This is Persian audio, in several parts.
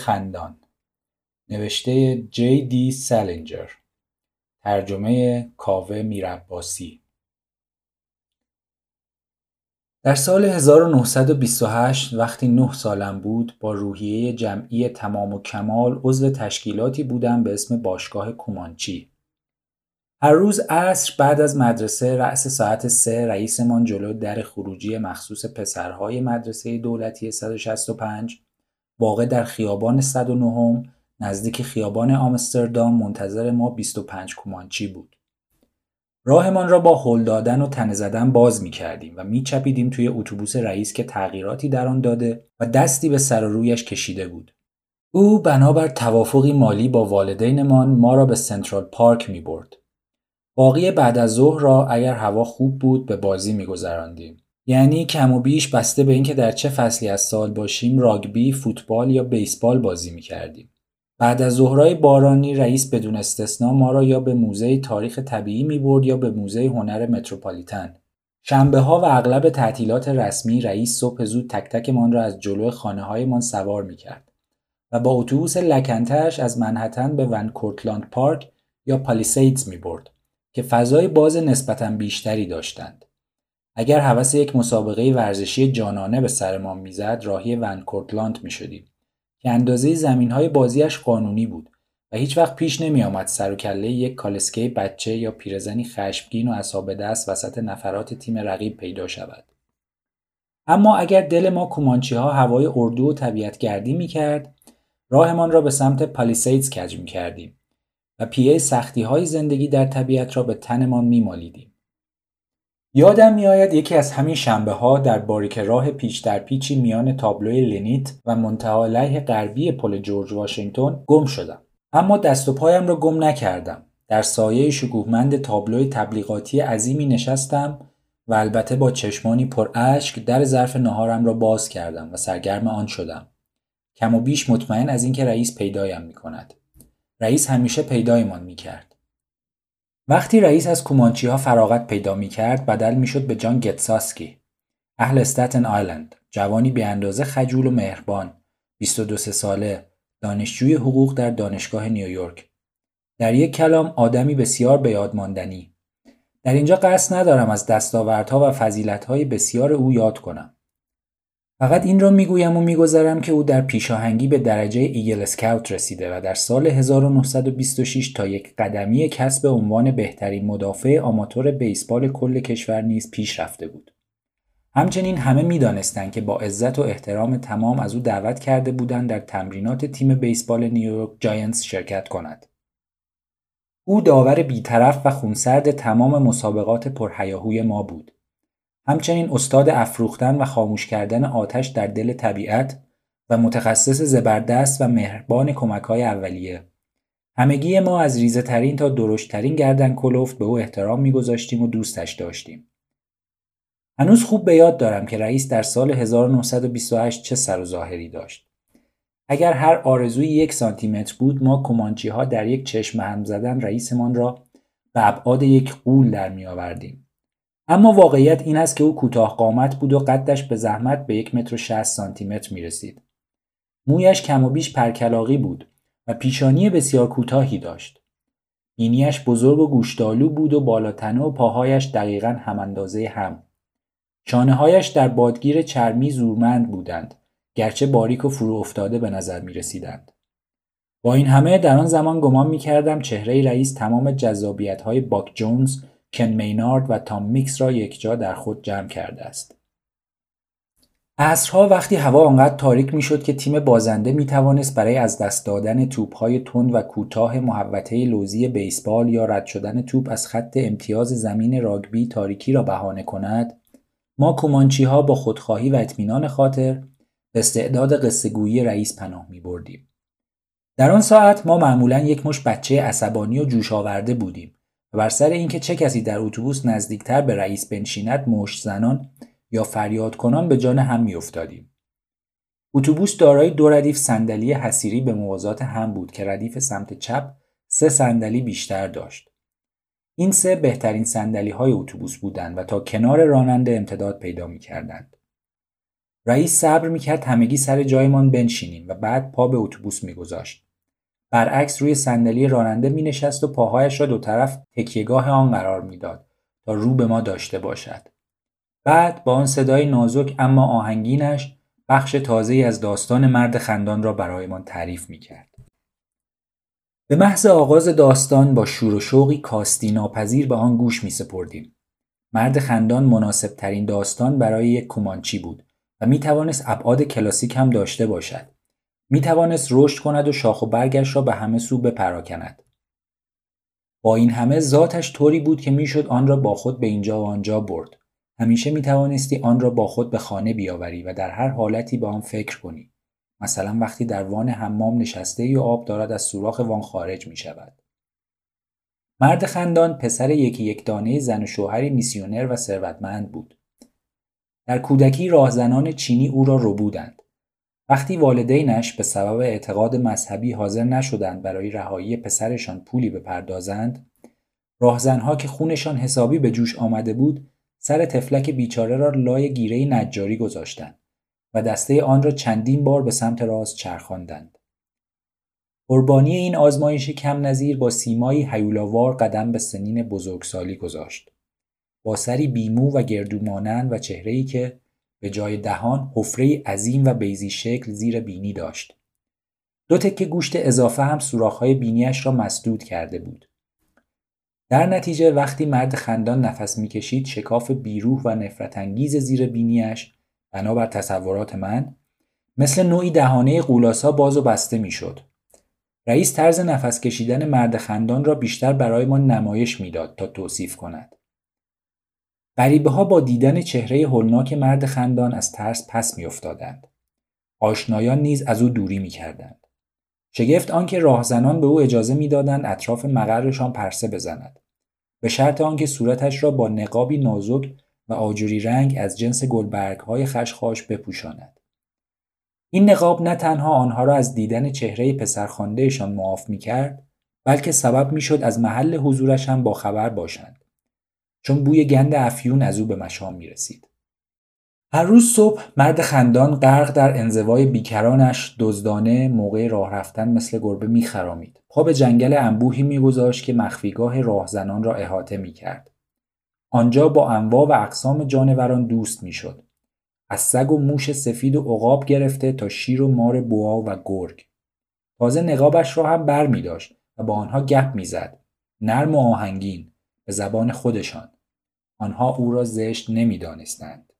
خندان. نوشته جی دی سالینجر ترجمه کاوه میرباسی در سال 1928 وقتی نه سالم بود با روحیه جمعی تمام و کمال عضو تشکیلاتی بودم به اسم باشگاه کومانچی. هر روز عصر بعد از مدرسه رأس ساعت سه رئیسمان جلو در خروجی مخصوص پسرهای مدرسه دولتی 165 واقع در خیابان 109 نزدیک خیابان آمستردام منتظر ما 25 کومانچی بود. راهمان را با هل دادن و تنه زدن باز می کردیم و می چپیدیم توی اتوبوس رئیس که تغییراتی در آن داده و دستی به سر و رویش کشیده بود. او بنابر توافقی مالی با والدینمان ما را به سنترال پارک می برد. باقی بعد از ظهر را اگر هوا خوب بود به بازی میگذراندیم یعنی کم و بیش بسته به اینکه در چه فصلی از سال باشیم راگبی، فوتبال یا بیسبال بازی می‌کردیم. بعد از ظهرهای بارانی رئیس بدون استثنا ما را یا به موزه تاریخ طبیعی می برد یا به موزه هنر متروپولیتن. شنبه ها و اغلب تعطیلات رسمی رئیس صبح زود تک تکمان را از جلو خانه هایمان سوار می کرد و با اتوبوس لکنتش از منحتن به ون کورتلاند پارک یا پالیسیدز می برد. که فضای باز نسبتا بیشتری داشتند. اگر هوس یک مسابقه ورزشی جانانه به سرمان می‌زد راهی ونکورتلاند می شدیم که اندازه زمین های بازیش قانونی بود و هیچ وقت پیش نمی آمد سر و کله یک کالسکه بچه یا پیرزنی خشمگین و اصاب دست وسط نفرات تیم رقیب پیدا شود. اما اگر دل ما کومانچی ها هوای اردو و طبیعت گردی می کرد راهمان را به سمت پالیسیدز کج می کردیم و پیه سختی های زندگی در طبیعت را به تنمان میمالیدیم. یادم میآید یکی از همین شنبه ها در باریک راه پیچ در پیچی میان تابلوی لنیت و منتهای غربی پل جورج واشنگتن گم شدم. اما دست و پایم را گم نکردم. در سایه شکوهمند تابلوی تبلیغاتی عظیمی نشستم و البته با چشمانی پر اشک در ظرف نهارم را باز کردم و سرگرم آن شدم. کم و بیش مطمئن از اینکه رئیس پیدایم می کند. رئیس همیشه پیدایمان می کرد. وقتی رئیس از کومانچی ها فراغت پیدا می کرد بدل می شد به جان گتساسکی. اهل استاتن آیلند، جوانی به اندازه خجول و مهربان، 22 ساله، دانشجوی حقوق در دانشگاه نیویورک. در یک کلام آدمی بسیار به یاد ماندنی. در اینجا قصد ندارم از دستاوردها و فضیلتهای بسیار او یاد کنم. فقط این را می‌گویم و میگذرم که او در پیشاهنگی به درجه ایگل اسکاوت رسیده و در سال 1926 تا یک قدمی کسب عنوان بهترین مدافع آماتور بیسبال کل کشور نیز پیش رفته بود. همچنین همه می‌دانستند که با عزت و احترام تمام از او دعوت کرده بودند در تمرینات تیم بیسبال نیویورک جاینتس شرکت کند. او داور بیطرف و خونسرد تمام مسابقات پرهیاهوی ما بود. همچنین استاد افروختن و خاموش کردن آتش در دل طبیعت و متخصص زبردست و مهربان کمک های اولیه. همگی ما از ریزه ترین تا درشترین گردن کلفت به او احترام میگذاشتیم و دوستش داشتیم. هنوز خوب به یاد دارم که رئیس در سال 1928 چه سر و ظاهری داشت. اگر هر آرزوی یک سانتیمتر بود ما کمانچی ها در یک چشم هم زدن رئیسمان را به ابعاد یک قول در می آوردیم. اما واقعیت این است که او کوتاه قامت بود و قدش به زحمت به یک متر و شست سانتی متر می رسید. مویش کم و بیش پرکلاقی بود و پیشانی بسیار کوتاهی داشت. بینیش بزرگ و گوشتالو بود و بالاتنه و پاهایش دقیقا هم اندازه هم. هایش در بادگیر چرمی زورمند بودند گرچه باریک و فرو افتاده به نظر می رسیدند. با این همه در آن زمان گمان می کردم چهره رئیس تمام جذابیت های باک جونز کن مینارد و تام میکس را یکجا در خود جمع کرده است. عصرها وقتی هوا آنقدر تاریک می‌شد که تیم بازنده می توانست برای از دست دادن های تند و کوتاه محوطه لوزی بیسبال یا رد شدن توپ از خط امتیاز زمین راگبی تاریکی را بهانه کند ما کومانچی ها با خودخواهی و اطمینان خاطر به استعداد قصهگویی رئیس پناه می بردیم. در آن ساعت ما معمولا یک مش بچه عصبانی و جوش آورده بودیم و بر سر اینکه چه کسی در اتوبوس نزدیکتر به رئیس بنشیند مشت زنان یا فریاد کنان به جان هم میافتادیم. اتوبوس دارای دو ردیف صندلی حسیری به موازات هم بود که ردیف سمت چپ سه صندلی بیشتر داشت. این سه بهترین صندلی های اتوبوس بودند و تا کنار راننده امتداد پیدا می کردند. رئیس صبر می‌کرد همگی سر جایمان بنشینیم و بعد پا به اتوبوس میگذاشت. برعکس روی صندلی راننده مینشست و پاهایش را دو طرف تکیهگاه آن قرار می‌داد تا رو به ما داشته باشد بعد با آن صدای نازک اما آهنگینش بخش تازه از داستان مرد خندان را برایمان تعریف می‌کرد به محض آغاز داستان با شور و شوقی کاستی ناپذیر به آن گوش می سپردیم. مرد خندان مناسب ترین داستان برای یک کومانچی بود و می توانست ابعاد کلاسیک هم داشته باشد. می توانست رشد کند و شاخ و برگش را به همه سو بپراکند. با این همه ذاتش طوری بود که می‌شد آن را با خود به اینجا و آنجا برد. همیشه می توانستی آن را با خود به خانه بیاوری و در هر حالتی به آن فکر کنی. مثلا وقتی در وان حمام نشسته و آب دارد از سوراخ وان خارج می شود. مرد خندان پسر یکی یک دانه زن و شوهری میسیونر و ثروتمند بود. در کودکی راهزنان چینی او را ربودند. وقتی والدینش به سبب اعتقاد مذهبی حاضر نشدند برای رهایی پسرشان پولی بپردازند، راهزنها که خونشان حسابی به جوش آمده بود، سر تفلک بیچاره را لای گیره نجاری گذاشتند. و دسته آن را چندین بار به سمت راست چرخاندند. قربانی این آزمایش کم نظیر با سیمایی حیولاوار قدم به سنین بزرگسالی گذاشت. با سری بیمو و گردومانند و چهره‌ای که به جای دهان حفره عظیم و بیزی شکل زیر بینی داشت. دو تکه گوشت اضافه هم سوراخ‌های بینیش را مسدود کرده بود. در نتیجه وقتی مرد خندان نفس می‌کشید شکاف بیروح و نفرت انگیز زیر بینیش بنابر تصورات من مثل نوعی دهانه قولاسا باز و بسته می‌شد. رئیس طرز نفس کشیدن مرد خندان را بیشتر برای ما نمایش می‌داد تا توصیف کند. غریبه ها با دیدن چهره هولناک مرد خندان از ترس پس میافتادند. آشنایان نیز از او دوری می‌کردند. شگفت آنکه راهزنان به او اجازه می‌دادند اطراف مقرشان پرسه بزند. به شرط آنکه صورتش را با نقابی نازک و آجوری رنگ از جنس گلبرگ های خشخاش بپوشاند. این نقاب نه تنها آنها را از دیدن چهره پسرخواندهشان معاف می کرد بلکه سبب می شد از محل حضورش هم با خبر باشند چون بوی گند افیون از او به مشام می رسید. هر روز صبح مرد خندان غرق در انزوای بیکرانش دزدانه موقع راه رفتن مثل گربه میخرامید پا به جنگل انبوهی میگذاشت که مخفیگاه راهزنان را احاطه می‌کرد آنجا با انواع و اقسام جانوران دوست می‌شد. از سگ و موش سفید و عقاب گرفته تا شیر و مار بوا و گرگ. تازه نقابش را هم بر می داشت و با آنها گپ می‌زد. نرم و آهنگین به زبان خودشان. آنها او را زشت نمی‌دانستند.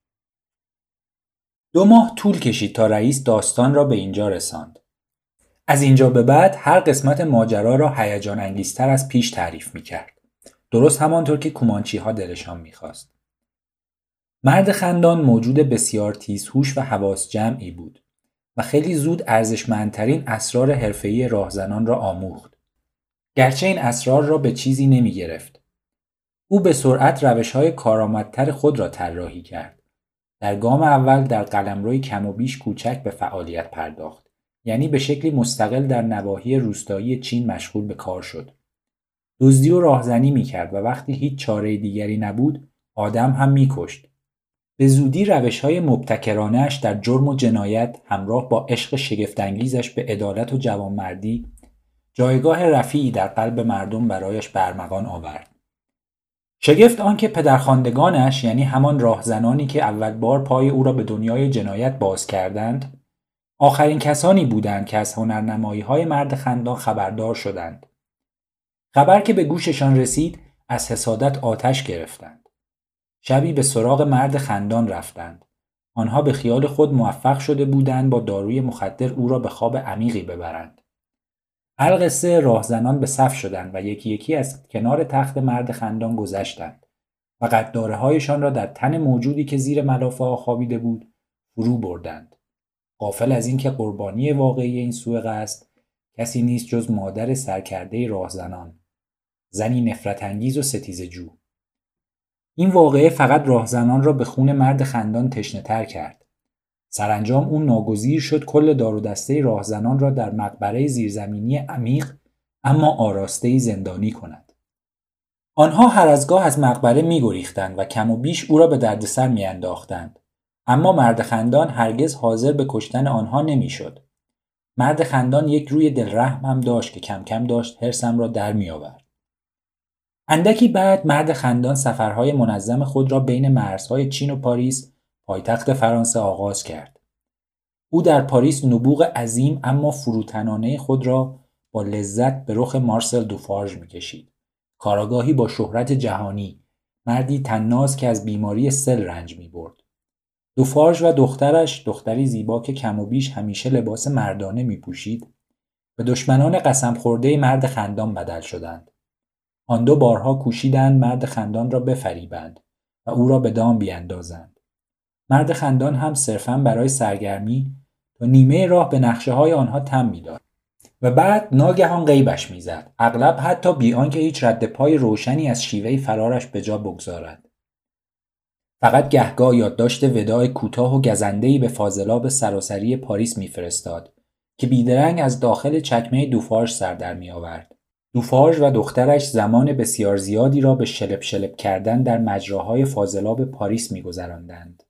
دو ماه طول کشید تا رئیس داستان را به اینجا رساند. از اینجا به بعد هر قسمت ماجرا را هیجان انگیزتر از پیش تعریف می کرد. درست همانطور که کومانچی ها دلشان می‌خواست. مرد خندان موجود بسیار تیزهوش و حواس جمعی بود و خیلی زود ارزشمندترین اسرار حرفه‌ای راهزنان را آموخت. گرچه این اسرار را به چیزی نمی. او به سرعت روش های کارآمدتر خود را طراحی کرد. در گام اول در قلمروی کم و بیش کوچک به فعالیت پرداخت. یعنی به شکلی مستقل در نواحی روستایی چین مشغول به کار شد. دزدی و راهزنی می‌کرد و وقتی هیچ چاره دیگری نبود آدم هم میکشت به زودی روش های مبتکرانش در جرم و جنایت همراه با عشق شگفتانگیزش به عدالت و جوانمردی جایگاه رفیعی در قلب مردم برایش برمغان آورد شگفت آنکه پدرخواندگانش یعنی همان راهزنانی که اول بار پای او را به دنیای جنایت باز کردند آخرین کسانی بودند که از هنرنمایی های مرد خندان خبردار شدند خبر که به گوششان رسید از حسادت آتش گرفتند. شبی به سراغ مرد خندان رفتند. آنها به خیال خود موفق شده بودند با داروی مخدر او را به خواب عمیقی ببرند. القصه راهزنان به صف شدند و یکی یکی از کنار تخت مرد خندان گذشتند و قداره هایشان را در تن موجودی که زیر ملافه خوابیده بود فرو بردند. قافل از اینکه قربانی واقعی این سوء قصد کسی نیست جز مادر سرکرده راهزنان زنی نفرت انگیز و ستیز جو. این واقعه فقط راهزنان را به خون مرد خندان تشنه تر کرد. سرانجام اون ناگزیر شد کل دار و دسته راهزنان را در مقبره زیرزمینی عمیق اما آراسته زندانی کند. آنها هر از گاه از مقبره می گریختند و کم و بیش او را به دردسر می انداختند. اما مرد خندان هرگز حاضر به کشتن آنها نمی‌شد. مرد خندان یک روی دلرحم هم داشت که کم کم داشت حرسم را در می آورد. اندکی بعد مرد خندان سفرهای منظم خود را بین مرزهای چین و پاریس پایتخت فرانسه آغاز کرد. او در پاریس نبوغ عظیم اما فروتنانه خود را با لذت به رخ مارسل دوفارژ می‌کشید. کاراگاهی با شهرت جهانی، مردی تناز که از بیماری سل رنج می برد. دوفارژ و دخترش دختری زیبا که کم و بیش همیشه لباس مردانه می پوشید به دشمنان قسم خورده مرد خندان بدل شدند. آن دو بارها کوشیدند مرد خندان را بفریبند و او را به دام بیاندازند. مرد خندان هم صرفا برای سرگرمی تا نیمه راه به نقشه های آنها تم می‌داد و بعد ناگهان غیبش می‌زد اغلب حتی بی آنکه هیچ رد پای روشنی از شیوه فرارش به جا بگذارد فقط گهگاه یادداشت وداع کوتاه و گزندهای به فاضلاب سراسری پاریس میفرستاد که بیدرنگ از داخل چکمه دوفارژ سر در می آورد. دوفارژ و دخترش زمان بسیار زیادی را به شلب شلب کردن در مجراهای فاضلاب پاریس میگذراندند.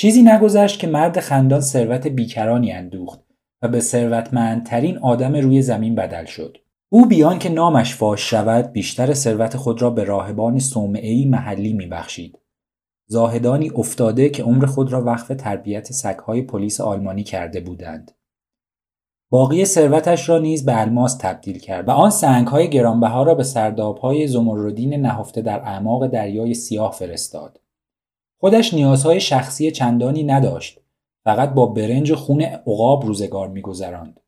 چیزی نگذشت که مرد خندان ثروت بیکرانی اندوخت و به ثروتمندترین آدم روی زمین بدل شد. او بیان که نامش فاش شود بیشتر ثروت خود را به راهبان صومعه‌ای محلی میبخشید. زاهدانی افتاده که عمر خود را وقف تربیت سگهای پلیس آلمانی کرده بودند. باقی ثروتش را نیز به الماس تبدیل کرد و آن سنگهای گرانبها را به سردابهای زمردین نهفته در اعماق دریای سیاه فرستاد. خودش نیازهای شخصی چندانی نداشت. فقط با برنج و خون عقاب روزگار میگذراند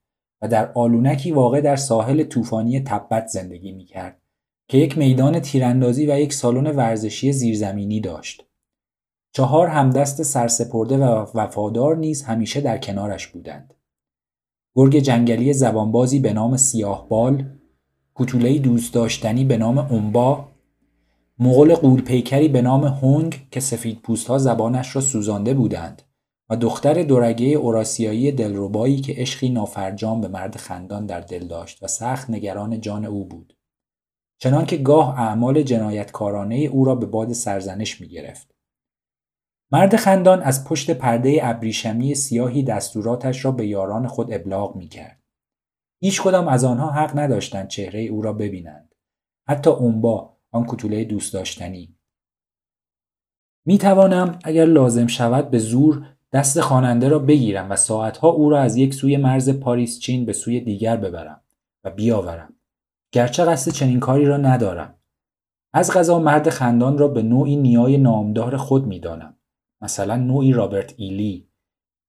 و در آلونکی واقع در ساحل طوفانی تبت زندگی می‌کرد که یک میدان تیراندازی و یک سالن ورزشی زیرزمینی داشت. چهار همدست سرسپرده و وفادار نیز همیشه در کنارش بودند. گرگ جنگلی زبانبازی به نام سیاهبال کتولهای دوست داشتنی به نام اونبا مغول قولپیکری به نام هونگ که سفید پوست ها زبانش را سوزانده بودند و دختر دورگه اوراسیایی دلربایی که عشقی نافرجام به مرد خندان در دل داشت و سخت نگران جان او بود. چنان که گاه اعمال جنایتکارانه او را به باد سرزنش می گرفت. مرد خندان از پشت پرده ابریشمی سیاهی دستوراتش را به یاران خود ابلاغ می کرد. هیچ کدام از آنها حق نداشتند چهره او را ببینند. حتی اونبا آن کتوله دوست داشتنی. می توانم اگر لازم شود به زور دست خواننده را بگیرم و ساعتها او را از یک سوی مرز پاریس چین به سوی دیگر ببرم و بیاورم. گرچه قصد چنین کاری را ندارم. از غذا مرد خندان را به نوعی نیای نامدار خود می‌دانم. مثلا نوعی رابرت ایلی.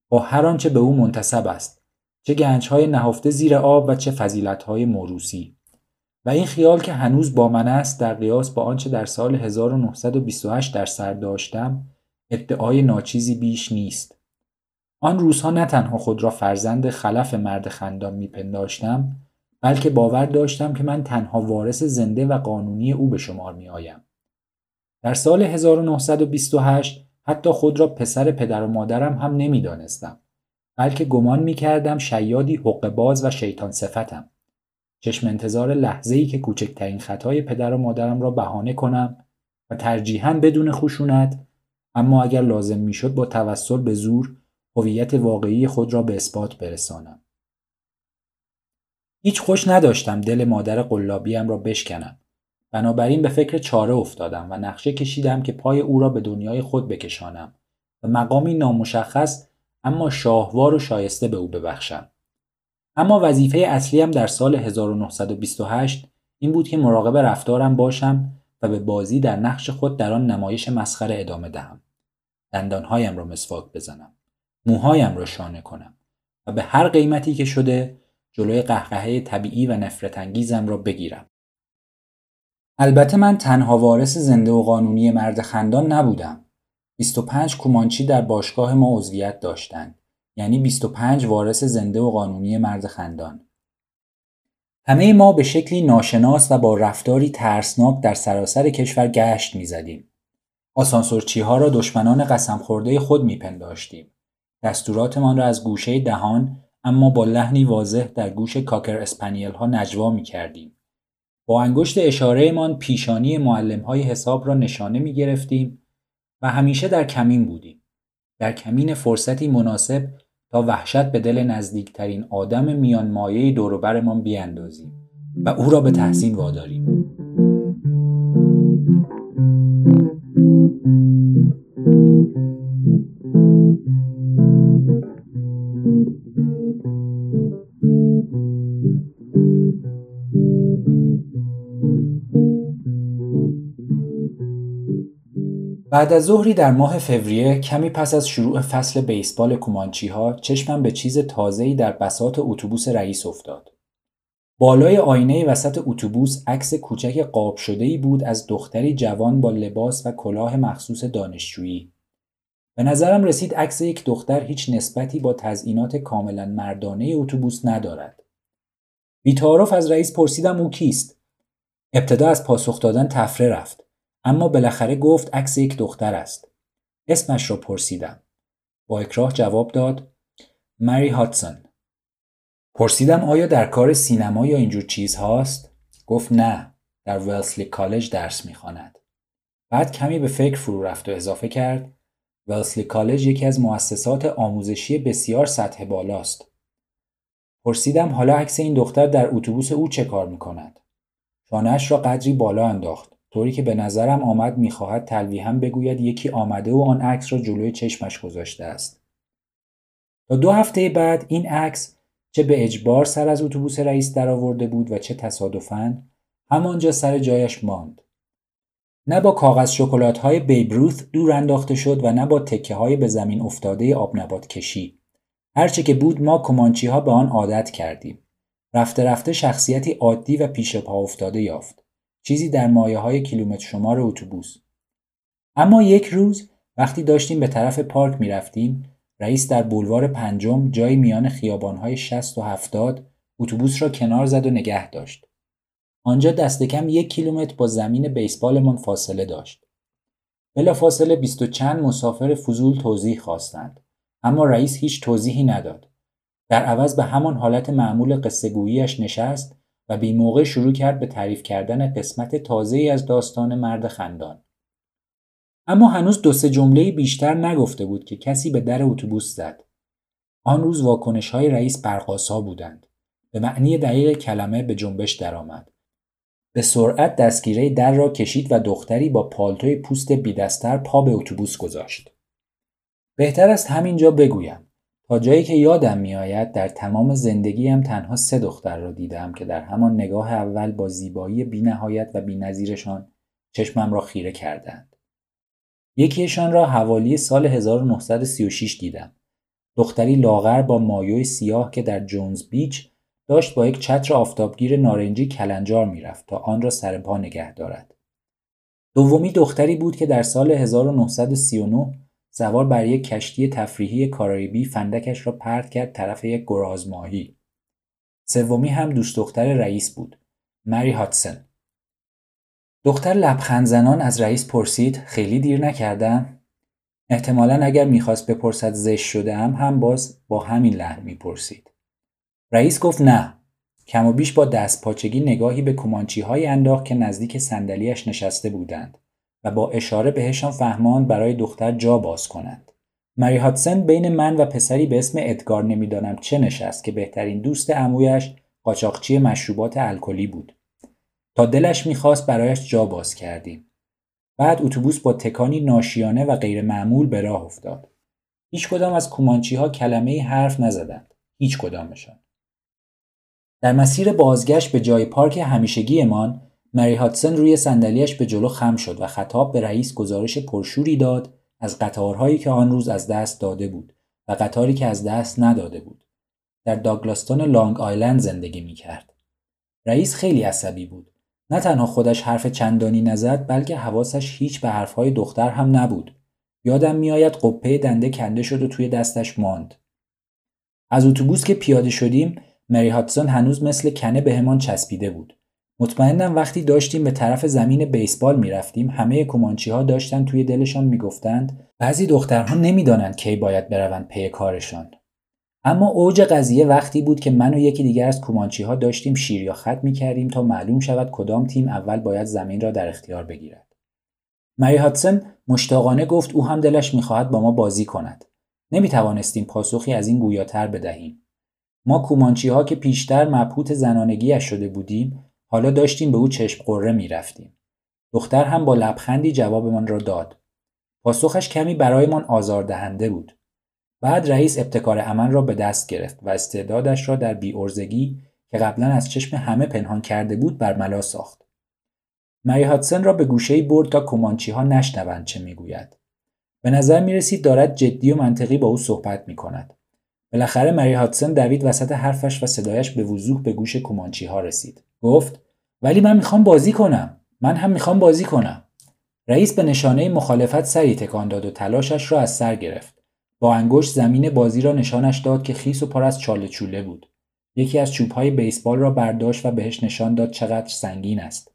با هر آنچه به او منتصب است. چه گنجهای نهفته زیر آب و چه فضیلتهای موروسی و این خیال که هنوز با من است در قیاس با آنچه در سال 1928 در سر داشتم ادعای ناچیزی بیش نیست. آن روزها نه تنها خود را فرزند خلف مرد خندان میپنداشتم بلکه باور داشتم که من تنها وارث زنده و قانونی او به شمار می آیم. در سال 1928 حتی خود را پسر پدر و مادرم هم نمی‌دانستم بلکه گمان می کردم شیادی حق باز و شیطان صفتم. چشم انتظار لحظه ای که کوچکترین خطای پدر و مادرم را بهانه کنم و ترجیحاً بدون خشونت اما اگر لازم می‌شد با توسل به زور هویت واقعی خود را به اثبات برسانم. هیچ خوش نداشتم دل مادر قلابیم را بشکنم. بنابراین به فکر چاره افتادم و نقشه کشیدم که پای او را به دنیای خود بکشانم و مقامی نامشخص اما شاهوار و شایسته به او ببخشم. اما وظیفه اصلیم در سال 1928 این بود که مراقب رفتارم باشم و به بازی در نقش خود در آن نمایش مسخره ادامه دهم. دندانهایم را مسواک بزنم. موهایم را شانه کنم و به هر قیمتی که شده جلوی قهقهه طبیعی و نفرت انگیزم را بگیرم. البته من تنها وارث زنده و قانونی مرد خندان نبودم. 25 کومانچی در باشگاه ما عضویت داشتند. یعنی 25 وارث زنده و قانونی مرد خندان همه ما به شکلی ناشناس و با رفتاری ترسناک در سراسر کشور گشت می‌زدیم آسانسورچی ها را دشمنان قسم خورده خود میپنداشتیم دستوراتمان را از گوشه دهان اما با لحنی واضح در گوش کاکر اسپانیل ها نجوا می کردیم. با انگشت اشارهمان پیشانی معلم های حساب را نشانه می گرفتیم و همیشه در کمین بودیم. در کمین فرصتی مناسب تا وحشت به دل نزدیکترین آدم میان مایه دوروبرمان بیاندازیم و او را به تحسین واداریم. بعد از ظهری در ماه فوریه کمی پس از شروع فصل بیسبال کومانچی ها چشمم به چیز تازه‌ای در بساط اتوبوس رئیس افتاد. بالای آینه وسط اتوبوس عکس کوچک قاب شده بود از دختری جوان با لباس و کلاه مخصوص دانشجویی. به نظرم رسید عکس یک دختر هیچ نسبتی با تزئینات کاملا مردانه اتوبوس ندارد. بیتعارف از رئیس پرسیدم او کیست؟ ابتدا از پاسخ دادن تفره رفت. اما بالاخره گفت عکس یک دختر است. اسمش را پرسیدم. با اکراه جواب داد مری هاتسون. پرسیدم آیا در کار سینما یا اینجور چیز هاست؟ گفت نه. در ولسلی کالج درس می‌خواند. بعد کمی به فکر فرو رفت و اضافه کرد ولسلی کالج یکی از مؤسسات آموزشی بسیار سطح بالاست. پرسیدم حالا عکس این دختر در اتوبوس او چه کار می‌کند؟ شانهاش را قدری بالا انداخت. طوری که به نظرم آمد می‌خواهد تلویحا بگوید یکی آمده و آن عکس را جلوی چشمش گذاشته است. تا دو هفته بعد این عکس چه به اجبار سر از اتوبوس رئیس درآورده بود و چه تصادفاً همانجا سر جایش ماند. نه با کاغذ شکلات های بیبروث دور انداخته شد و نه با تکه های به زمین افتاده آب نبات کشی. هرچه که بود ما کمانچی ها به آن عادت کردیم. رفته رفته شخصیتی عادی و پیش پا افتاده یافت. چیزی در مایه های کیلومتر شمار اتوبوس اما یک روز وقتی داشتیم به طرف پارک می رفتیم رئیس در بولوار پنجم جای میان های 60 و 70 اتوبوس را کنار زد و نگه داشت. آنجا دست کم یک کیلومتر با زمین بیسبالمان فاصله داشت. بلا فاصله بیست و چند مسافر فضول توضیح خواستند. اما رئیس هیچ توضیحی نداد. در عوض به همان حالت معمول قصه گوییش نشست و بی موقع شروع کرد به تعریف کردن قسمت تازه از داستان مرد خندان. اما هنوز دو سه جمله بیشتر نگفته بود که کسی به در اتوبوس زد. آن روز واکنش های رئیس برقاسا بودند. به معنی دقیق کلمه به جنبش درآمد. به سرعت دستگیره در را کشید و دختری با پالتوی پوست بیدستر پا به اتوبوس گذاشت. بهتر است همینجا بگویم. تا جایی که یادم میآید در تمام زندگیم تنها سه دختر را دیدم که در همان نگاه اول با زیبایی بینهایت و بینظیرشان چشمم را خیره کردند. یکیشان را حوالی سال 1936 دیدم. دختری لاغر با مایوی سیاه که در جونز بیچ داشت با یک چتر آفتابگیر نارنجی کلنجار می‌رفت تا آن را سر پا نگه دارد. دومی دختری بود که در سال 1939 سوار بر یک کشتی تفریحی کاریبی فندکش را پرت کرد طرف یک گرازماهی. سومی هم دوست دختر رئیس بود. مری هاتسن. دختر لبخند زنان از رئیس پرسید خیلی دیر نکردم؟ احتمالا اگر می‌خواست بپرسد زشت شده هم هم باز با همین لحن می‌پرسید. رئیس گفت نه. کم و بیش با دست پاچگی نگاهی به کمانچی های انداخت که نزدیک صندلیاش نشسته بودند. و با اشاره بهشان فهماند برای دختر جا باز کنند. مری هاتسن بین من و پسری به اسم ادگار نمی‌دانم چه نشست که بهترین دوست امویش قاچاقچی مشروبات الکلی بود. تا دلش می‌خواست برایش جا باز کردیم. بعد اتوبوس با تکانی ناشیانه و غیر معمول به راه افتاد. هیچ کدام از کومانچی ها کلمه حرف نزدند. هیچ کدامشان. در مسیر بازگشت به جای پارک همیشگیمان مری هاتسن روی صندلیاش به جلو خم شد و خطاب به رئیس گزارش پرشوری داد از قطارهایی که آن روز از دست داده بود و قطاری که از دست نداده بود. در داگلاستون لانگ آیلند زندگی می کرد. رئیس خیلی عصبی بود. نه تنها خودش حرف چندانی نزد بلکه حواسش هیچ به حرفهای دختر هم نبود. یادم میآید قپه دنده کنده شد و توی دستش ماند. از اتوبوس که پیاده شدیم مری هاتسون هنوز مثل کنه بهمان چسبیده بود. مطمئنم وقتی داشتیم به طرف زمین بیسبال می‌رفتیم همه کمانچی ها داشتن توی دلشان می‌گفتند بعضی دخترها نمی‌دانند کی باید بروند پی کارشان اما اوج قضیه وقتی بود که من و یکی دیگر از کومانچی ها داشتیم شیر یا خط می کردیم تا معلوم شود کدام تیم اول باید زمین را در اختیار بگیرد. مری هاتسن مشتاقانه گفت او هم دلش می‌خواهد با ما بازی کند نمی توانستیم پاسخی از این گویاتر بدهیم. ما کومانچی ها که پیشتر مبهوت زنانگیش شده بودیم حالا داشتیم به او چشم قره می رفتیم. دختر هم با لبخندی جوابمان را داد. پاسخش کمی برایمان آزاردهنده بود. بعد رئیس ابتکار امن را به دست گرفت و استعدادش را در بیورزگی که قبلا از چشم همه پنهان کرده بود برملا ساخت. مری هاتسن را به گوشه برد تا کمانچی ها نشنوند چه می‌گوید. به نظر می رسید دارد جدی و منطقی با او صحبت می کند. بالاخره مری هاتسن دوید وسط حرفش و صدایش به وضوح به گوش کومانچی ها رسید. گفت ولی من می‌خوام بازی کنم. من هم می‌خوام بازی کنم. رئیس به نشانه مخالفت سری تکان داد و تلاشش را از سر گرفت. با انگشت زمین بازی را نشانش داد که خیس و پر از چاله چوله بود. یکی از چوبهای بیسبال را برداشت و بهش نشان داد چقدر سنگین است.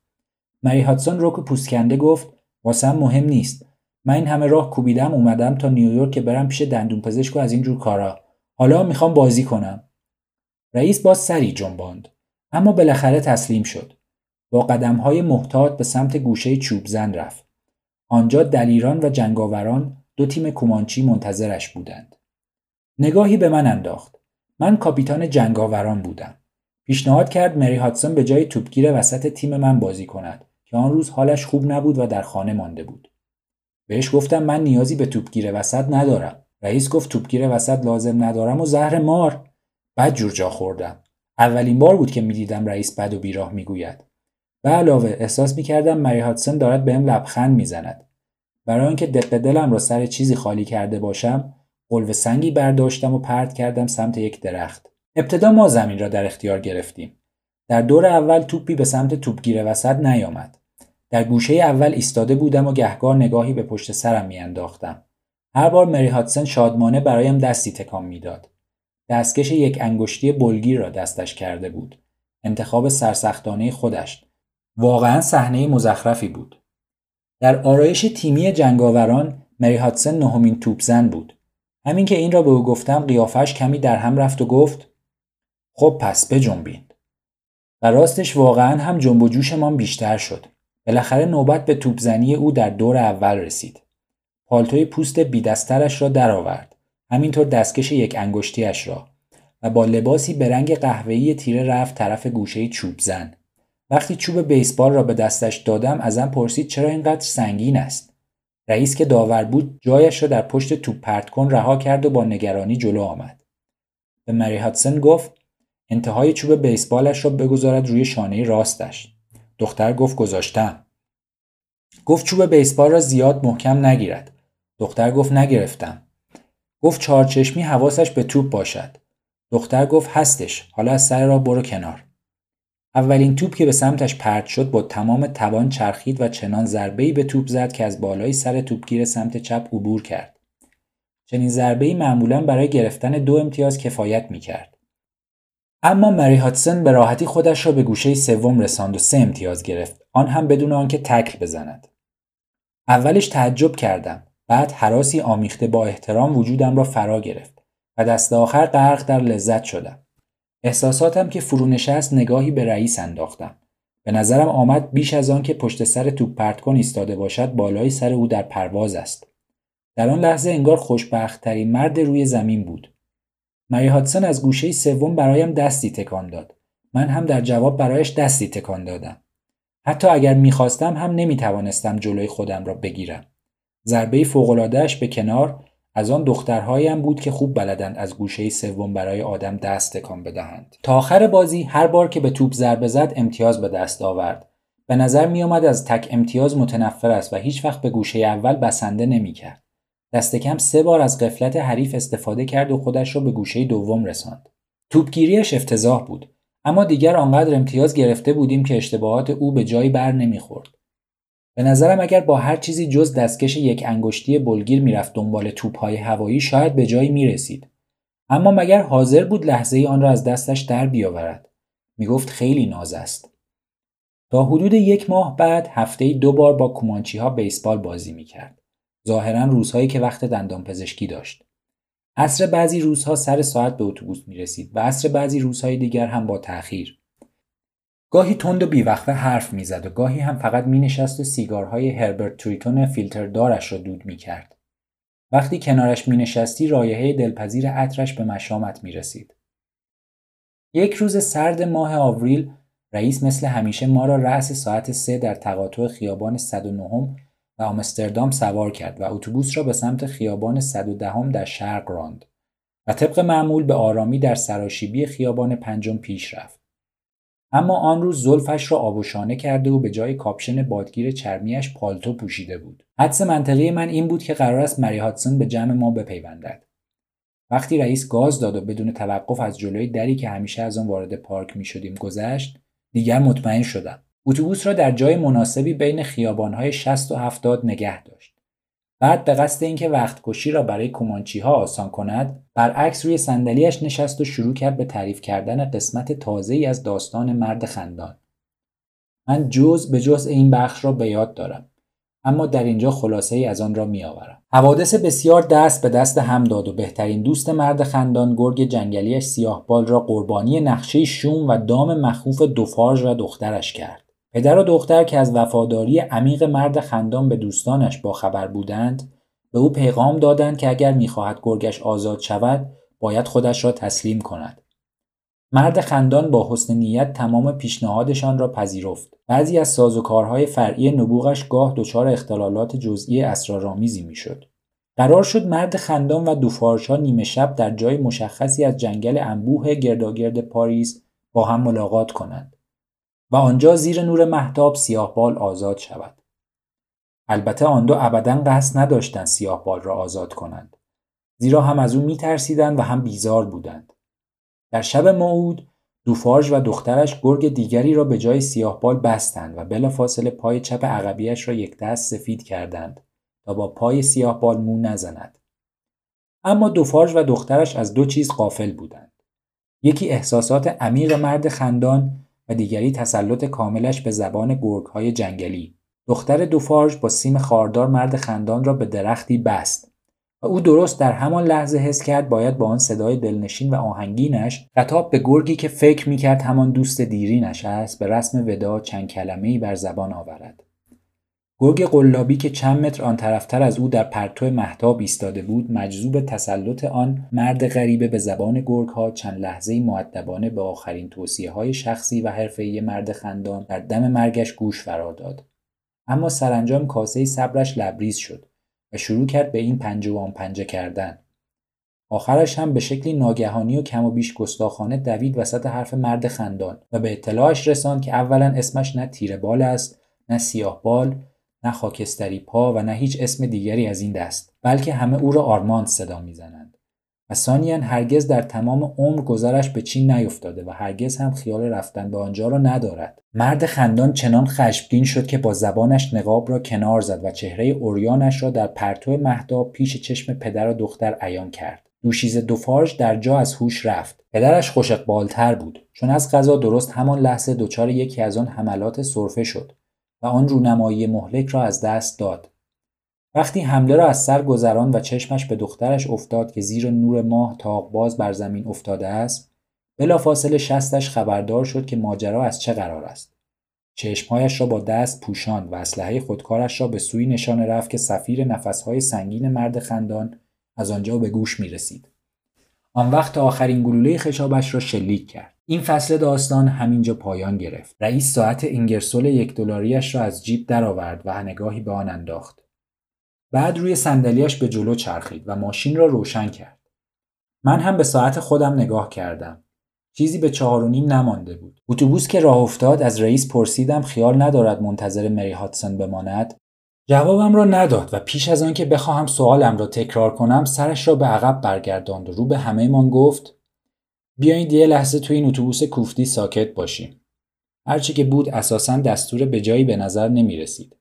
مری هاتسون روک پوسکنده گفت واسم مهم نیست. من این همه راه کوبیدم اومدم تا نیویورک که برم پیش دندون پزشک و از این جور کارا. حالا می‌خوام بازی کنم. رئیس باز سری جنباند. اما بالاخره تسلیم شد. با قدمهای محتاط به سمت گوشه چوب زن رفت. آنجا دلیران و جنگاوران دو تیم کومانچی منتظرش بودند. نگاهی به من انداخت. من کاپیتان جنگاوران بودم. پیشنهاد کرد مری هاتسون به جای توپگیر وسط تیم من بازی کند که آن روز حالش خوب نبود و در خانه مانده بود. بهش گفتم من نیازی به توپگیر وسط ندارم. رئیس گفت توپگیر وسط لازم ندارم و زهر مار. بعد جور جا خوردم. اولین بار بود که می‌دیدم رئیس بد و بیراه می‌گوید. به علاوه احساس می‌کردم مری هاتسون دارد بهم لبخند می‌زند. برای اینکه دق دلم را سر چیزی خالی کرده باشم قلب سنگی برداشتم و پرت کردم سمت یک درخت. ابتدا ما زمین را در اختیار گرفتیم. در دور اول توپی به سمت توپگیر وسط نیامد. در گوشه اول ایستاده بودم و گهگار نگاهی به پشت سرم میانداختم. هر بار مری هاتسن شادمانه برایم دستی تکان می‌داد. دستکش یک انگشتی بلگیر را دستش کرده بود. انتخاب سرسختانه خودش. واقعا صحنه مزخرفی بود. در آرایش تیمی جنگاوران مری هاتسن نهمین توپزن بود. همین که این را به او گفتم قیافش کمی در هم رفت و گفت خب پس بجنبین و راستش واقعا هم جنب و جوشمان بیشتر شد. بالاخره نوبت به توپزنی او در دور اول رسید. پالتوی پوست بیدسترش را درآورد. همینطور دستکش یک انگشتیش را. و با لباسی به رنگ قهوه‌ای تیره رفت طرف گوشه چوب زن. وقتی چوب بیسبال را به دستش دادم ازم پرسید چرا اینقدر سنگین است. رئیس که داور بود جایش را در پشت توپ پرت کن رها کرد و با نگرانی جلو آمد. به مری هاتسن گفت انتهای چوب بیسبالش را بگذارد روی شانه راستش. دختر گفت گذاشتم. گفت چوب بیسبال را زیاد محکم نگیرد. دختر گفت نگرفتم. گفت چهارچشمی حواسش به توپ باشد. دختر گفت هستش. حالا از سر را برو کنار. اولین توپ که به سمتش پرت شد با تمام توان چرخید و چنان ضربه‌ای به توپ زد که از بالای سر توپگیر سمت چپ عبور کرد. چنین ضربه‌ای معمولا برای گرفتن دو امتیاز کفایت می‌کرد. اما مری هاتسن به راحتی خودش را به گوشه سوم رساند و سه امتیاز گرفت آن هم بدون آنکه تکل بزند اولش تعجب کردم بعد حراسی آمیخته با احترام وجودم را فرا گرفت و دست آخر غرق در لذت شدم احساساتم که فرو نشست نگاهی به رئیس انداختم به نظرم آمد بیش از آن که پشت سر توپ پرت کن ایستاده باشد بالای سر او در پرواز است در آن لحظه انگار خوشبختترین مرد روی زمین بود مری هاتسن از گوشه سوم برایم دستی تکان داد. من هم در جواب برایش دستی تکان دادم. حتی اگر می‌خواستم هم نمی‌توانستم جلوی خودم را بگیرم. ضربه فوقلادهش به کنار از آن دخترهایم بود که خوب بلدند از گوشه سوم برای آدم دست تکان بدهند. تا آخر بازی هر بار که به توپ ضربه زد امتیاز به دست آورد. به نظر می آمد از تک امتیاز متنفر است و هیچ وقت به گوشه اول بسنده نمی کرد. دست کم سه بار از قفلت حریف استفاده کرد و خودش را به گوشه دوم رساند. توپگیریش افتضاح بود اما دیگر آنقدر امتیاز گرفته بودیم که اشتباهات او به جایی بر نمی‌خورد. به نظرم اگر با هر چیزی جز دستکش یک انگشتی بلگیر می‌رفت دنبال توپهای هوایی شاید به جایی می‌رسید. اما مگر حاضر بود لحظه ای آن را از دستش در بیاورد. می‌گفت خیلی ناز است. تا حدود یک ماه بعد هفته دو بار با کومانچی ها بیسبال بازی می‌کرد. ظاهرا روزهایی که وقت دندان پزشکی داشت. عصر بعضی روزها سر ساعت به اتوبوس می رسید و عصر بعضی روزهای دیگر هم با تأخیر. گاهی تند و بیوقفه حرف می‌زد و گاهی هم فقط می نشست و سیگارهای هربرت تریتون فیلتر دارش را دود می کرد. وقتی کنارش می نشستی رایحه دلپذیر عطرش به مشامت می رسید. یک روز سرد ماه آوریل رئیس مثل همیشه ما را رأس ساعت سه در تقاطع خیابان 109 و آمستردام سوار کرد و اتوبوس را به سمت خیابان 110 در شرق راند و طبق معمول به آرامی در سراشیبی خیابان پنجم پیش رفت. اما آن روز زلفش را آبوشانه کرده و به جای کاپشن بادگیر چرمیش پالتو پوشیده بود. حدس منطقی من این بود که قرار است مری هاتسون به جمع ما بپیوندد. وقتی رئیس گاز داد و بدون توقف از جلوی دری که همیشه از آن وارد پارک می شدیم گذشت دیگر مطمئن شدم اتوبوس را در جای مناسبی بین خیابانهای 60 و 70 نگه داشت بعد به قصد اینکه وقت کشی را برای کومانچی ها آسان کند برعکس روی صندلیاش نشست و شروع کرد به تعریف کردن قسمت تازه ای از داستان مرد خندان من جز به جز این بخش را به یاد دارم اما در اینجا خلاصه ای از آن را می آورم. حوادث بسیار دست به دست هم داد و بهترین دوست مرد خندان گرگ جنگلیش سیاه بال را قربانی نقشه شوم و دام مخوف دوفارژ و دخترش کرد. پدر و دختر که از وفاداری عمیق مرد خندان به دوستانش با خبر بودند به او پیغام دادند که اگر می‌خواهد گرگش آزاد شود باید خودش را تسلیم کند مرد خندان با حسن نیت تمام پیشنهادشان را پذیرفت. بعضی از سازوکارهای فرعی نبوغش گاه دچار اختلالات جزئی اسرارآمیزی می‌شد. قرار شد مرد خندان و دوفارشا نیمه شب در جای مشخصی از جنگل انبوه گرداگرد پاریس با هم ملاقات کنند و آنجا زیر نور محتاب سیاهبال آزاد شود. البته آن دو ابدا قصد نداشتند سیاهبال را آزاد کنند زیرا هم از او میترسیدند و هم بیزار بودند. در شب موعود دوفارژ و دخترش گرگ دیگری را به جای سیاهبال بستند و بلافاصله پای چپ عقبیش را یک دست سفید کردند تا با پای سیاهبال مو نزند اما دوفارژ و دخترش از دو چیز قافل بودند یکی احساسات عمیق مرد خندان و دیگری تسلط کاملش به زبان گرگهای جنگلی. دختر دوفارژ با سیم خاردار مرد خندان را به درختی بست و او درست در همان لحظه حس کرد باید با آن صدای دلنشین و آهنگینش خطاب به گرگی که فکر می‌کرد همان دوست دیرینش است به رسم ودا چند کلمه بر زبان آورد. گرگ قلابی که چند متر آن طرفتر از او در پرتو محتاب ایستاده بود مجذوب تسلط آن مرد غریبه به زبان گرگ ها چند لحظه معدبانه به آخرین توصیه های شخصی و حرفه‌ای مرد خندان در دم مرگش گوش فرا داد اما سرانجام کاسه صبرش لبریز شد و شروع کرد به این پنجه و آن پنجه کردن. آخرش هم به شکلی ناگهانی و کم و بیش گستاخانه دوید وسط حرف مرد خندان و به اطلاعش رساند که اولا اسمش نه تیره بال است نه سیاه بال نه خاکستری پا و نه هیچ اسم دیگری از این دست بلکه همه او را آرماند صدا می‌زنند. و ثانیا هرگز در تمام عمر گذرش به چین نیفتاده و هرگز هم خیال رفتن به آنجا را ندارد. مرد خندان چنان خشمگین شد که با زبانش نقاب را کنار زد و چهره اوریانش را در پرتو مهداب پیش چشم پدر و دختر عیان کرد. دوشیز دوفارژ در جا از هوش رفت. پدرش خوش بالتر بود. چون از غذا درست همان لحظه دچار یکی از آن حملات سرفه شد. و آن رونمایی مهلک را از دست داد وقتی حمله را از سر گذران و چشمش به دخترش افتاد که زیر نور ماه تاق باز بر زمین افتاده است بلافاصله شستش خبردار شد که ماجرا از چه قرار است چشمهایش را با دست پوشاند و اسلحه خودکارش را به سوی نشانه رفت که سفیر نفسهای سنگین مرد خندان از آنجا به گوش می رسید. آن وقت آخرین گلوله خشابش را شلیک کرد. این فصل داستان همینجا پایان گرفت. رئیس ساعت اینگرسول یک دلاریش را از جیب درآورد و نگاهی به آن انداخت. بعد روی صندلیاش به جلو چرخید و ماشین را روشن کرد. من هم به ساعت خودم نگاه کردم. چیزی به چهار و نیم نمانده بود. اتوبوس که راه افتاد از رئیس پرسیدم خیال ندارد منتظر مری هاتسون بماند. جوابم را نداد و پیش از آنکه بخواهم سوالم را تکرار کنم سرش را به عقب برگرداند و رو به همهمان گفت بیایید یه لحظه توی این اتوبوس کوفتی ساکت باشیم. هرچی که بود اساسا دستور به جایی به نظر نمی رسید.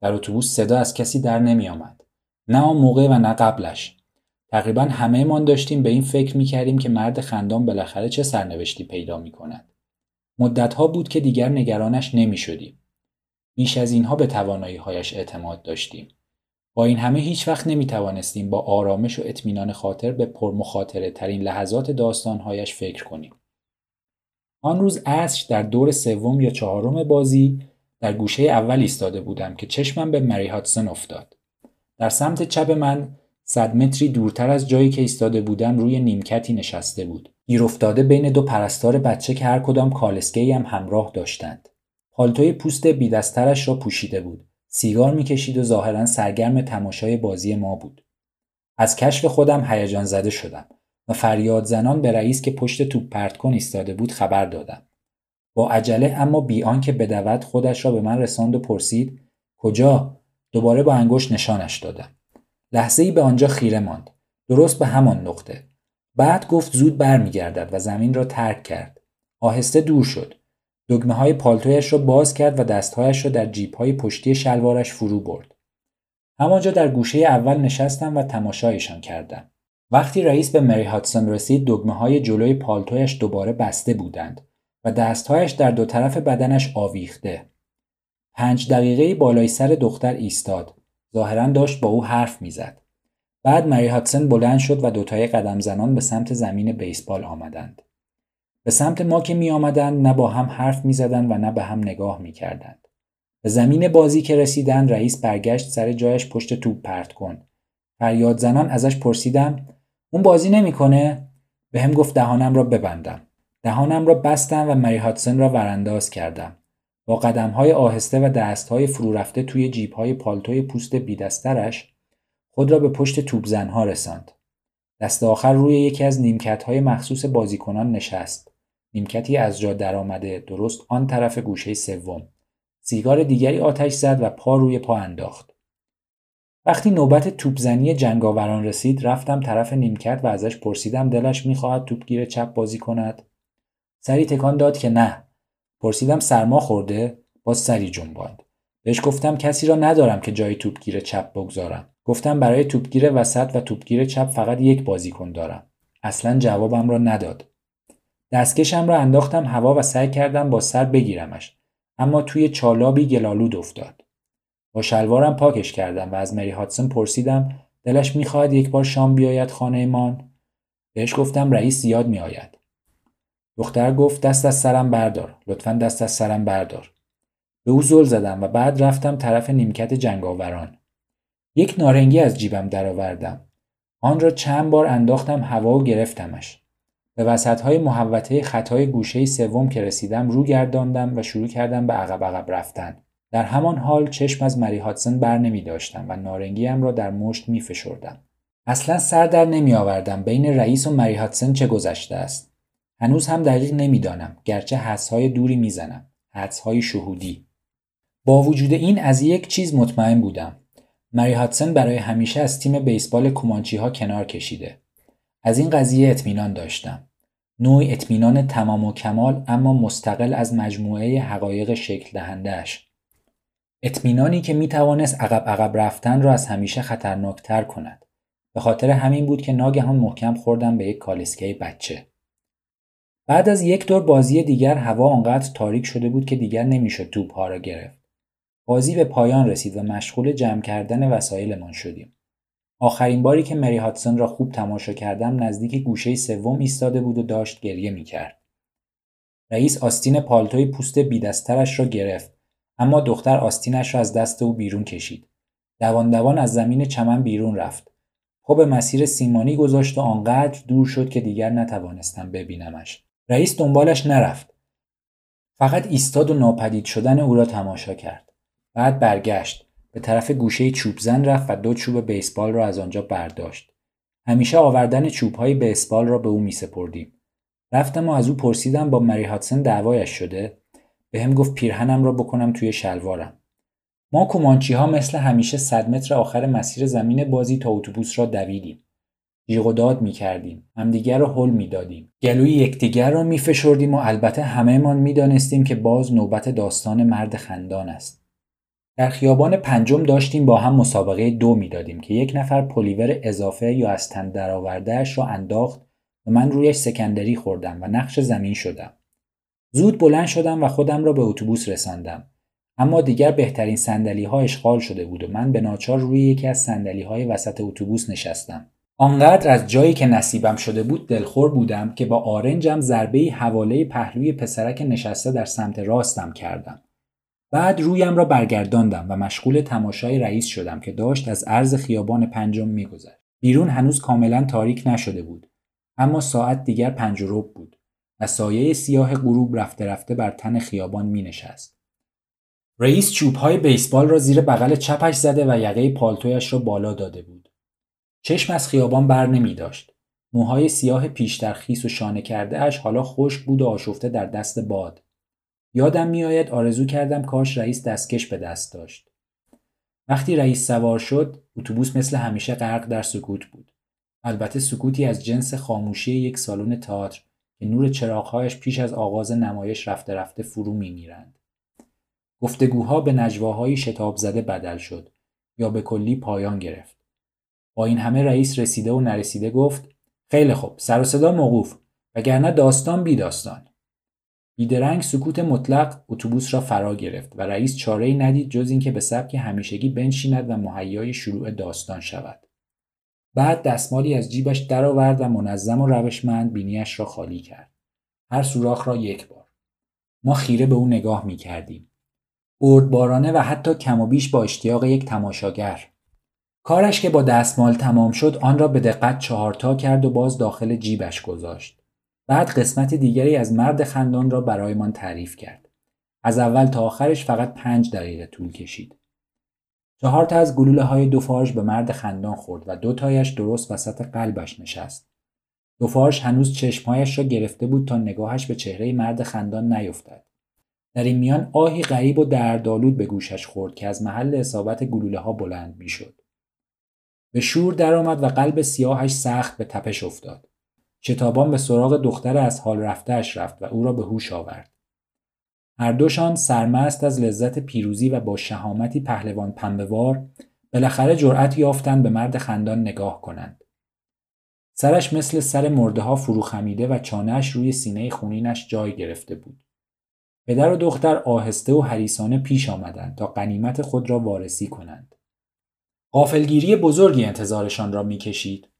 در اتوبوس صدا از کسی در نمی آمد. نه آن موقع و نه قبلش. تقریبا همه من داشتیم به این فکر می کردیم که مرد خندان بالاخره چه سرنوشتی پیدا می کند. مدتها بود که دیگر نگرانش نمی شدیم. بیش از اینها به توانایی هایش اعتماد داشتیم. با این همه هیچ وقت نمی توانستیم با آرامش و اطمینان خاطر به پرمخاطره ترین لحظات داستانهایش فکر کنیم. آن روز عصر در دور سوم یا چهارم بازی در گوشه اول ایستاده بودم که چشمم به مری هاتسون افتاد. در سمت چپ من صد متری دورتر از جایی که ایستاده بودم روی نیمکتی نشسته بود. گیر افتاده بین دو پرستار بچه که هر کدام کالسکه هم همراه داشتند. پالتوی پوست بیدسترش را پوشیده بود. سیگار می‌کشید و ظاهرا سرگرم تماشای بازی ما بود. از کشف خودم هیجان زده شدم و فریاد زنان به رئیس که پشت توپ پرت کن ایستاده بود خبر دادم. با عجله اما بی آنکه بدود خودش را به من رساند و پرسید کجا؟ دوباره با انگشت نشانش دادم. لحظه ای به آنجا خیره ماند. درست به همان نقطه. بعد گفت زود برمیگردد و زمین را ترک کرد. آهسته دور شد. دگمه های پالتویش را باز کرد و دستهایش را در جیب های پشتی شلوارش فرو برد همانجا در گوشه اول نشستم و تماشایشان کردم وقتی رئیس به مری هاتسون رسید دگمه های جلوی پالتویش دوباره بسته بودند و دستهایش در دو طرف بدنش آویخته. پنج دقیقه بالای سر دختر ایستاد. ظاهرا داشت با او حرف می‌زد. بعد مری هاتسن بلند شد و دوتای قدم زنان به سمت زمین بیسبال آمدند. به سمت ما که می آمدند نه با هم حرف می زدند و نه به هم نگاه می کردند. به زمین بازی که رسیدند رئیس برگشت سر جایش پشت توپ پرت کن. فریاد زنان ازش پرسیدم اون بازی نمی‌کنه؟ به هم گفت دهانم را ببندم. دهانم را بستم و مری هاتسن را ورانداز کردم. با های آهسته و دستهای فرو رفته توی جیبهای پالتوی پوست بیدسترش خود را به پشت توپزنها رساند. دست آخر روی یکی از های مخصوص بازیکنان نشست. نیمکتی از جا درآمده درست آن طرف گوشه سوم. سیگار دیگری آتش زد و پا روی پا انداخت. وقتی نوبت توپزنی جنگاوران رسید رفتم طرف نیمکت و ازش پرسیدم دلش می‌خواهد توپگیر چپ بازی کند؟ سری تکان داد که نه. پرسیدم سرما خورده؟ باز سری جنباند بهش گفتم کسی را ندارم که جای توپگیر چپ بگذارم. گفتم برای توپگیر وسط و توپگیر چپ فقط یک بازیکن دارم. اصلا جوابم را نداد. دستکشم را انداختم هوا و سعی کردم با سر بگیرمش اما توی چالابی گلالود افتاد. با شلوارم پاکش کردم و از مری هاتسون پرسیدم دلش می‌خواهد یک بار شام بیاید خانه مان بهش گفتم رئیس زیاد میآید. دختر گفت دست از سرم بردار. لطفا دست از سرم بردار. به او زل زدم و بعد رفتم طرف نیمکت جنگاوران. یک نارنگی از جیبم درآوردم. آن را چند بار انداختم هوا و گرفتمش. به وسط های محوطه خطای گوشه سوم که رسیدم رو گرداندم و شروع کردم به عقب عقب رفتن. در همان حال چشم از مری هاتسن بر نمی داشتم و نارنگیم را در مشت می فشردم. اصلا سر در نمی آوردم بین رئیس و مری هاتسن چه گذشته است. هنوز هم دقیق نمی‌دانم گرچه حدسهای دوری می‌زنم حدسهای شهودی. با وجود این از یک چیز مطمئن بودم. مری هاتسن برای همیشه از تیم بیسبال کومانچی ها کنار کشیده. از این قضیه اطمینان داشتم نوع اطمینان تمام و کمال اما مستقل از مجموعه حقایق شکل دهندهش اطمینانی که می توانست عقب عقب رفتن را از همیشه خطرناکتر کند به خاطر همین بود که ناگهان محکم خوردم به یک کالسکه بچه بعد از یک دور بازی دیگر هوا آنقدر تاریک شده بود که دیگر نمی‌شد توپها را گرفت. بازی به پایان رسید و مشغول جمع کردن وسایلمان شدیم. آخرین باری که مری هاتسون را خوب تماشا کردم نزدیک گوشه سوم ایستاده بود و داشت گریه می‌کرد. رئیس آستین پالتوی پوست بیدسترش را گرفت اما دختر آستینش را از دست او بیرون کشید. دوان دوان از زمین چمن بیرون رفت. به مسیر سیمانی گذاشت و آنقدر دور شد که دیگر نتوانستم ببینمش. رئیس دنبالش نرفت. فقط ایستاد و ناپدید شدن او را تماشا کرد. بعد برگشت. به طرف گوشه چوب زن رفت و دو چوب بیسبال را از آنجا برداشت. همیشه آوردن چوب های بیسبال را به او می سپردیم. رفتم و از او پرسیدم با مری هاتسن دعوایش شده. به هم گفت پیرهنم را بکنم توی شلوارم. ما کومانچی ها مثل همیشه صد متر آخر مسیر زمین بازی تا اتوبوس را دویدیم. جیغ و داد می کردیم. همدیگر را حل می دادیم. گلوی یکدیگر را می فشردیم و البته همهمان می دانستیم که باز نوبت داستان مرد خندان است. در خیابان پنجم داشتیم با هم مسابقه دو می دادیم که یک نفر پلیور اضافه یا از تن درآوردهاش را انداخت و من رویش سکندری خوردم و نقش زمین شدم. زود بلند شدم و خودم را به اتوبوس رساندم. اما دیگر بهترین سندلی ها اشغال شده بود و من به ناچار روی یکی از سندلی های وسط اتوبوس نشستم. آنقدر از جایی که نصیبم شده بود دلخور بودم که با آرنجم ضربه حواله پهلوی پسرک نشسته در سمت راستم کردم. بعد رویم را برگرداندم و مشغول تماشای رئیس شدم که داشت از عرض خیابان پنجم میگذشت. بیرون هنوز کاملا تاریک نشده بود اما ساعت دیگر پنج بود و سایه سیاه غروب رفته رفته بر تن خیابان می نشست. رئیس چوبهای بیسبال را زیر بغل چپش زده و یقه پالتویش را بالا داده بود. چشم از خیابان بر نمی داشت. موهای سیاه پیشتر خیس و شانه کرده اش حالا خشک بود و آشفته در دست باد. یادم میآید آرزو کردم کاش رئیس دستکش به دست داشت. وقتی رئیس سوار شد، اتوبوس مثل همیشه غرق در سکوت بود. البته سکوتی از جنس خاموشی یک سالن تئاتر که نور چراغهایش پیش از آغاز نمایش رفته رفته فرو میمیرند. گفتگوها به نجواهایی شتاب زده بدل شد یا به کلی پایان گرفت. با این همه رئیس رسیده و نرسیده گفت خیلی خوب سر و صدا موقوف وگرنه داستان بی داستان. بیدرنگ سکوت مطلق اتوبوس را فرا گرفت و رئیس چاره ای ندید جز اینکه به سبک همیشگی بنشیند و مهیای شروع داستان شود. بعد دستمالی از جیبش درآورد و منظم و روشمند بینیش را خالی کرد. هر سوراخ را یک بار. ما خیره به او نگاه می کردیم. بارانه و حتی کم و بیش با اشتیاق یک تماشاگر. کارش که با دستمال تمام شد آن را به دقت چهارتا کرد و باز داخل جیبش گذاشت. بعد قسمت دیگری از مرد خندان را برایمان تعریف کرد. از اول تا آخرش فقط پنج دقیقه طول کشید. چهار تا از گلوله های دوفارش به مرد خندان خورد و دو تایش درست وسط قلبش نشست. دوفارش هنوز چشمهایش را گرفته بود تا نگاهش به چهره مرد خندان نیفتد. در این میان آهی غریب و دردآلود به گوشش خورد که از محل اصابت گلوله ها بلند می‌شد. به شور درآمد و قلب سیاهش سخت به تپش افتاد. شتابان به سراغ دختر از حال رفتهش رفت و او را به هوش آورد. هر دوشان سرمست از لذت پیروزی و با شهامتی پهلوان پنبهوار بالاخره جرأت یافتند به مرد خندان نگاه کنند. سرش مثل سر مرده ها فرو خمیده و چانهش روی سینه خونینش جای گرفته بود. پدر و دختر آهسته و حریسانه پیش آمدند تا قنیمت خود را وارسی کنند. قافلگیری بزرگی انتظارشان را می‌کشید.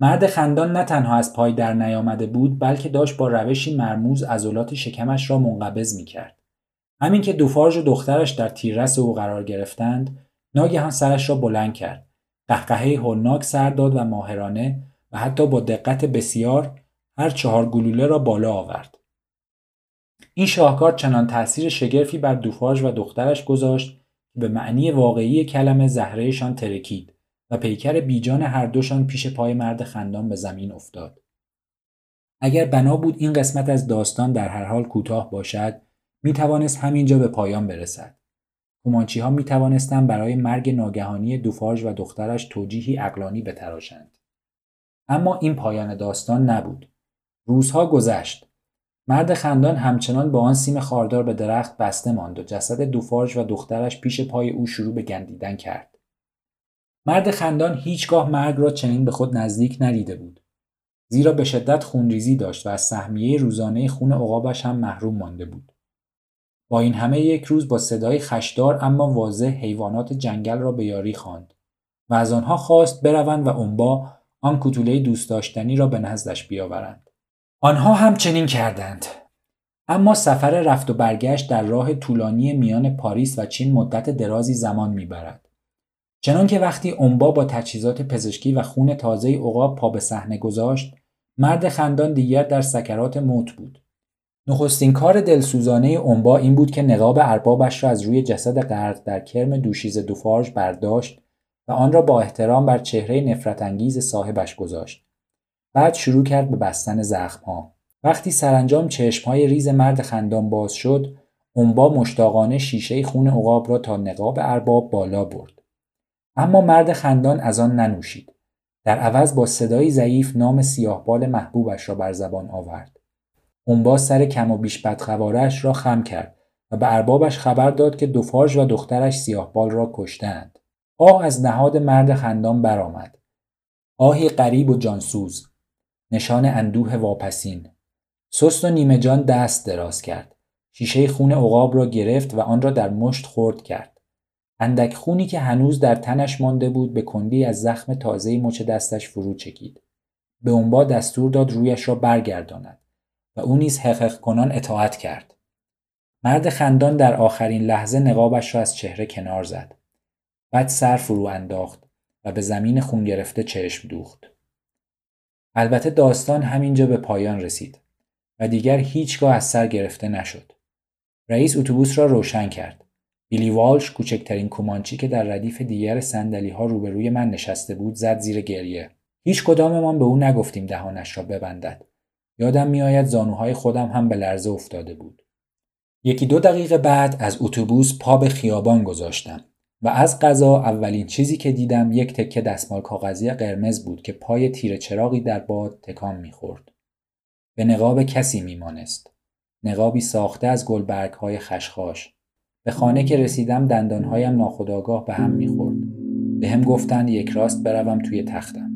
مرد خندان نه تنها از پای در نیامده بود بلکه داشت با روشی مرموز عضلات شکمش را منقبض می‌کرد. همین که دوفارژ و دخترش در تیررس او قرار گرفتند ناگهان سرش را بلند کرد. قهقهه هولناک سر داد و ماهرانه و حتی با دقت بسیار هر چهار گلوله را بالا آورد. این شاهکار چنان تاثیر شگرفی بر دوفارژ و دخترش گذاشت که به معنی واقعی کلمه زهرهشان ترکید. و پیکر بیجان هر دوشان پیش پای مرد خندان به زمین افتاد اگر بنا بود این قسمت از داستان در هر حال کوتاه باشد می توانست همینجا به پایان برسد. کومانچی ها می توانستند برای مرگ ناگهانی دوفارژ و دخترش توجیهی اقلانی بتراشند. اما این پایان داستان نبود. روزها گذشت. مرد خندان همچنان با آن سیم خاردار به درخت بسته ماند و جسد دوفارژ و دخترش پیش پای او شروع به گندیدن کرد. مرد خندان هیچگاه مرگ را چنین به خود نزدیک ندیده بود. زیرا به شدت خونریزی داشت و از سهمیه روزانه خون عقابش هم محروم مانده بود. با این همه یک روز با صدای خشدار اما واضح حیوانات جنگل را به یاری خواند و از آنها خواست بروند و انبا آن کوتوله دوست داشتنی را به نزدش بیاورند آنها هم چنین کردند اما سفر رفت و برگشت در راه طولانی میان پاریس و چین مدت درازی زمان می‌برد چنان که وقتی انبا با تجهیزات پزشکی و خون تازه عقاب پا به صحنه گذاشت مرد خندان دیگر در سکرات موت بود نخستین کار دلسوزانه اونبا این بود که نقاب اربابش را از روی جسد غرق در کرم دوشیز دوفارژ برداشت و آن را با احترام بر چهره نفرت انگیز صاحبش گذاشت. بعد شروع کرد به بستن زخمها. وقتی سرانجام چشمهای ریز مرد خندان باز شد، اونبا مشتاقانه شیشه خون عقاب را تا نقاب ارباب بالا برد. اما مرد خندان از آن ننوشید. در عوض با صدایی ضعیف نام سیاهبال محبوبش را بر زبان آورد. اونبا سر کم و بیش بدخوارش را خم کرد و به اربابش خبر داد که دوفارژ و دخترش سیاهبال را کشتند. آه از نهاد مرد خندان برآمد. آهی غریب و جانسوز. نشان اندوه واپسین. سست و نیمه جان دست دراز کرد. شیشه خون عقاب را گرفت و آن را در مشت خورد کرد. اندک خونی که هنوز در تنش مانده بود به کندی از زخم تازه مچ دستش فرو چکید. به اونبا دستور داد رویش را برگرداند. و او نیز حقق کنان اطاعت کرد. مرد خندان در آخرین لحظه نقابش را از چهره کنار زد. بعد سر فرو انداخت و به زمین خون گرفته چشم دوخت. البته داستان همینجا به پایان رسید و دیگر هیچگاه از سر گرفته نشد. رئیس اتوبوس را روشن کرد. بیلی والش کوچکترین کومانچی که در ردیف دیگر سندلی ها روبروی من نشسته بود زد زیر گریه. هیچ کداممان به او نگفتیم دهانش را ببندد. یادم میآید زانوهای خودم هم به لرزه افتاده بود. یکی دو دقیقه بعد از اتوبوس پا به خیابان گذاشتم و از غذا اولین چیزی که دیدم یک تکه دستمال کاغذی قرمز بود که پای تیر چراغی در باد تکان می‌خورد. به نقاب کسی میمانست. نقابی ساخته از گلبرگ های خشخاش. به خانه که رسیدم دندانهایم ناخداگاه به هم می‌خورد. به هم گفتند یک راست بروم توی تختم.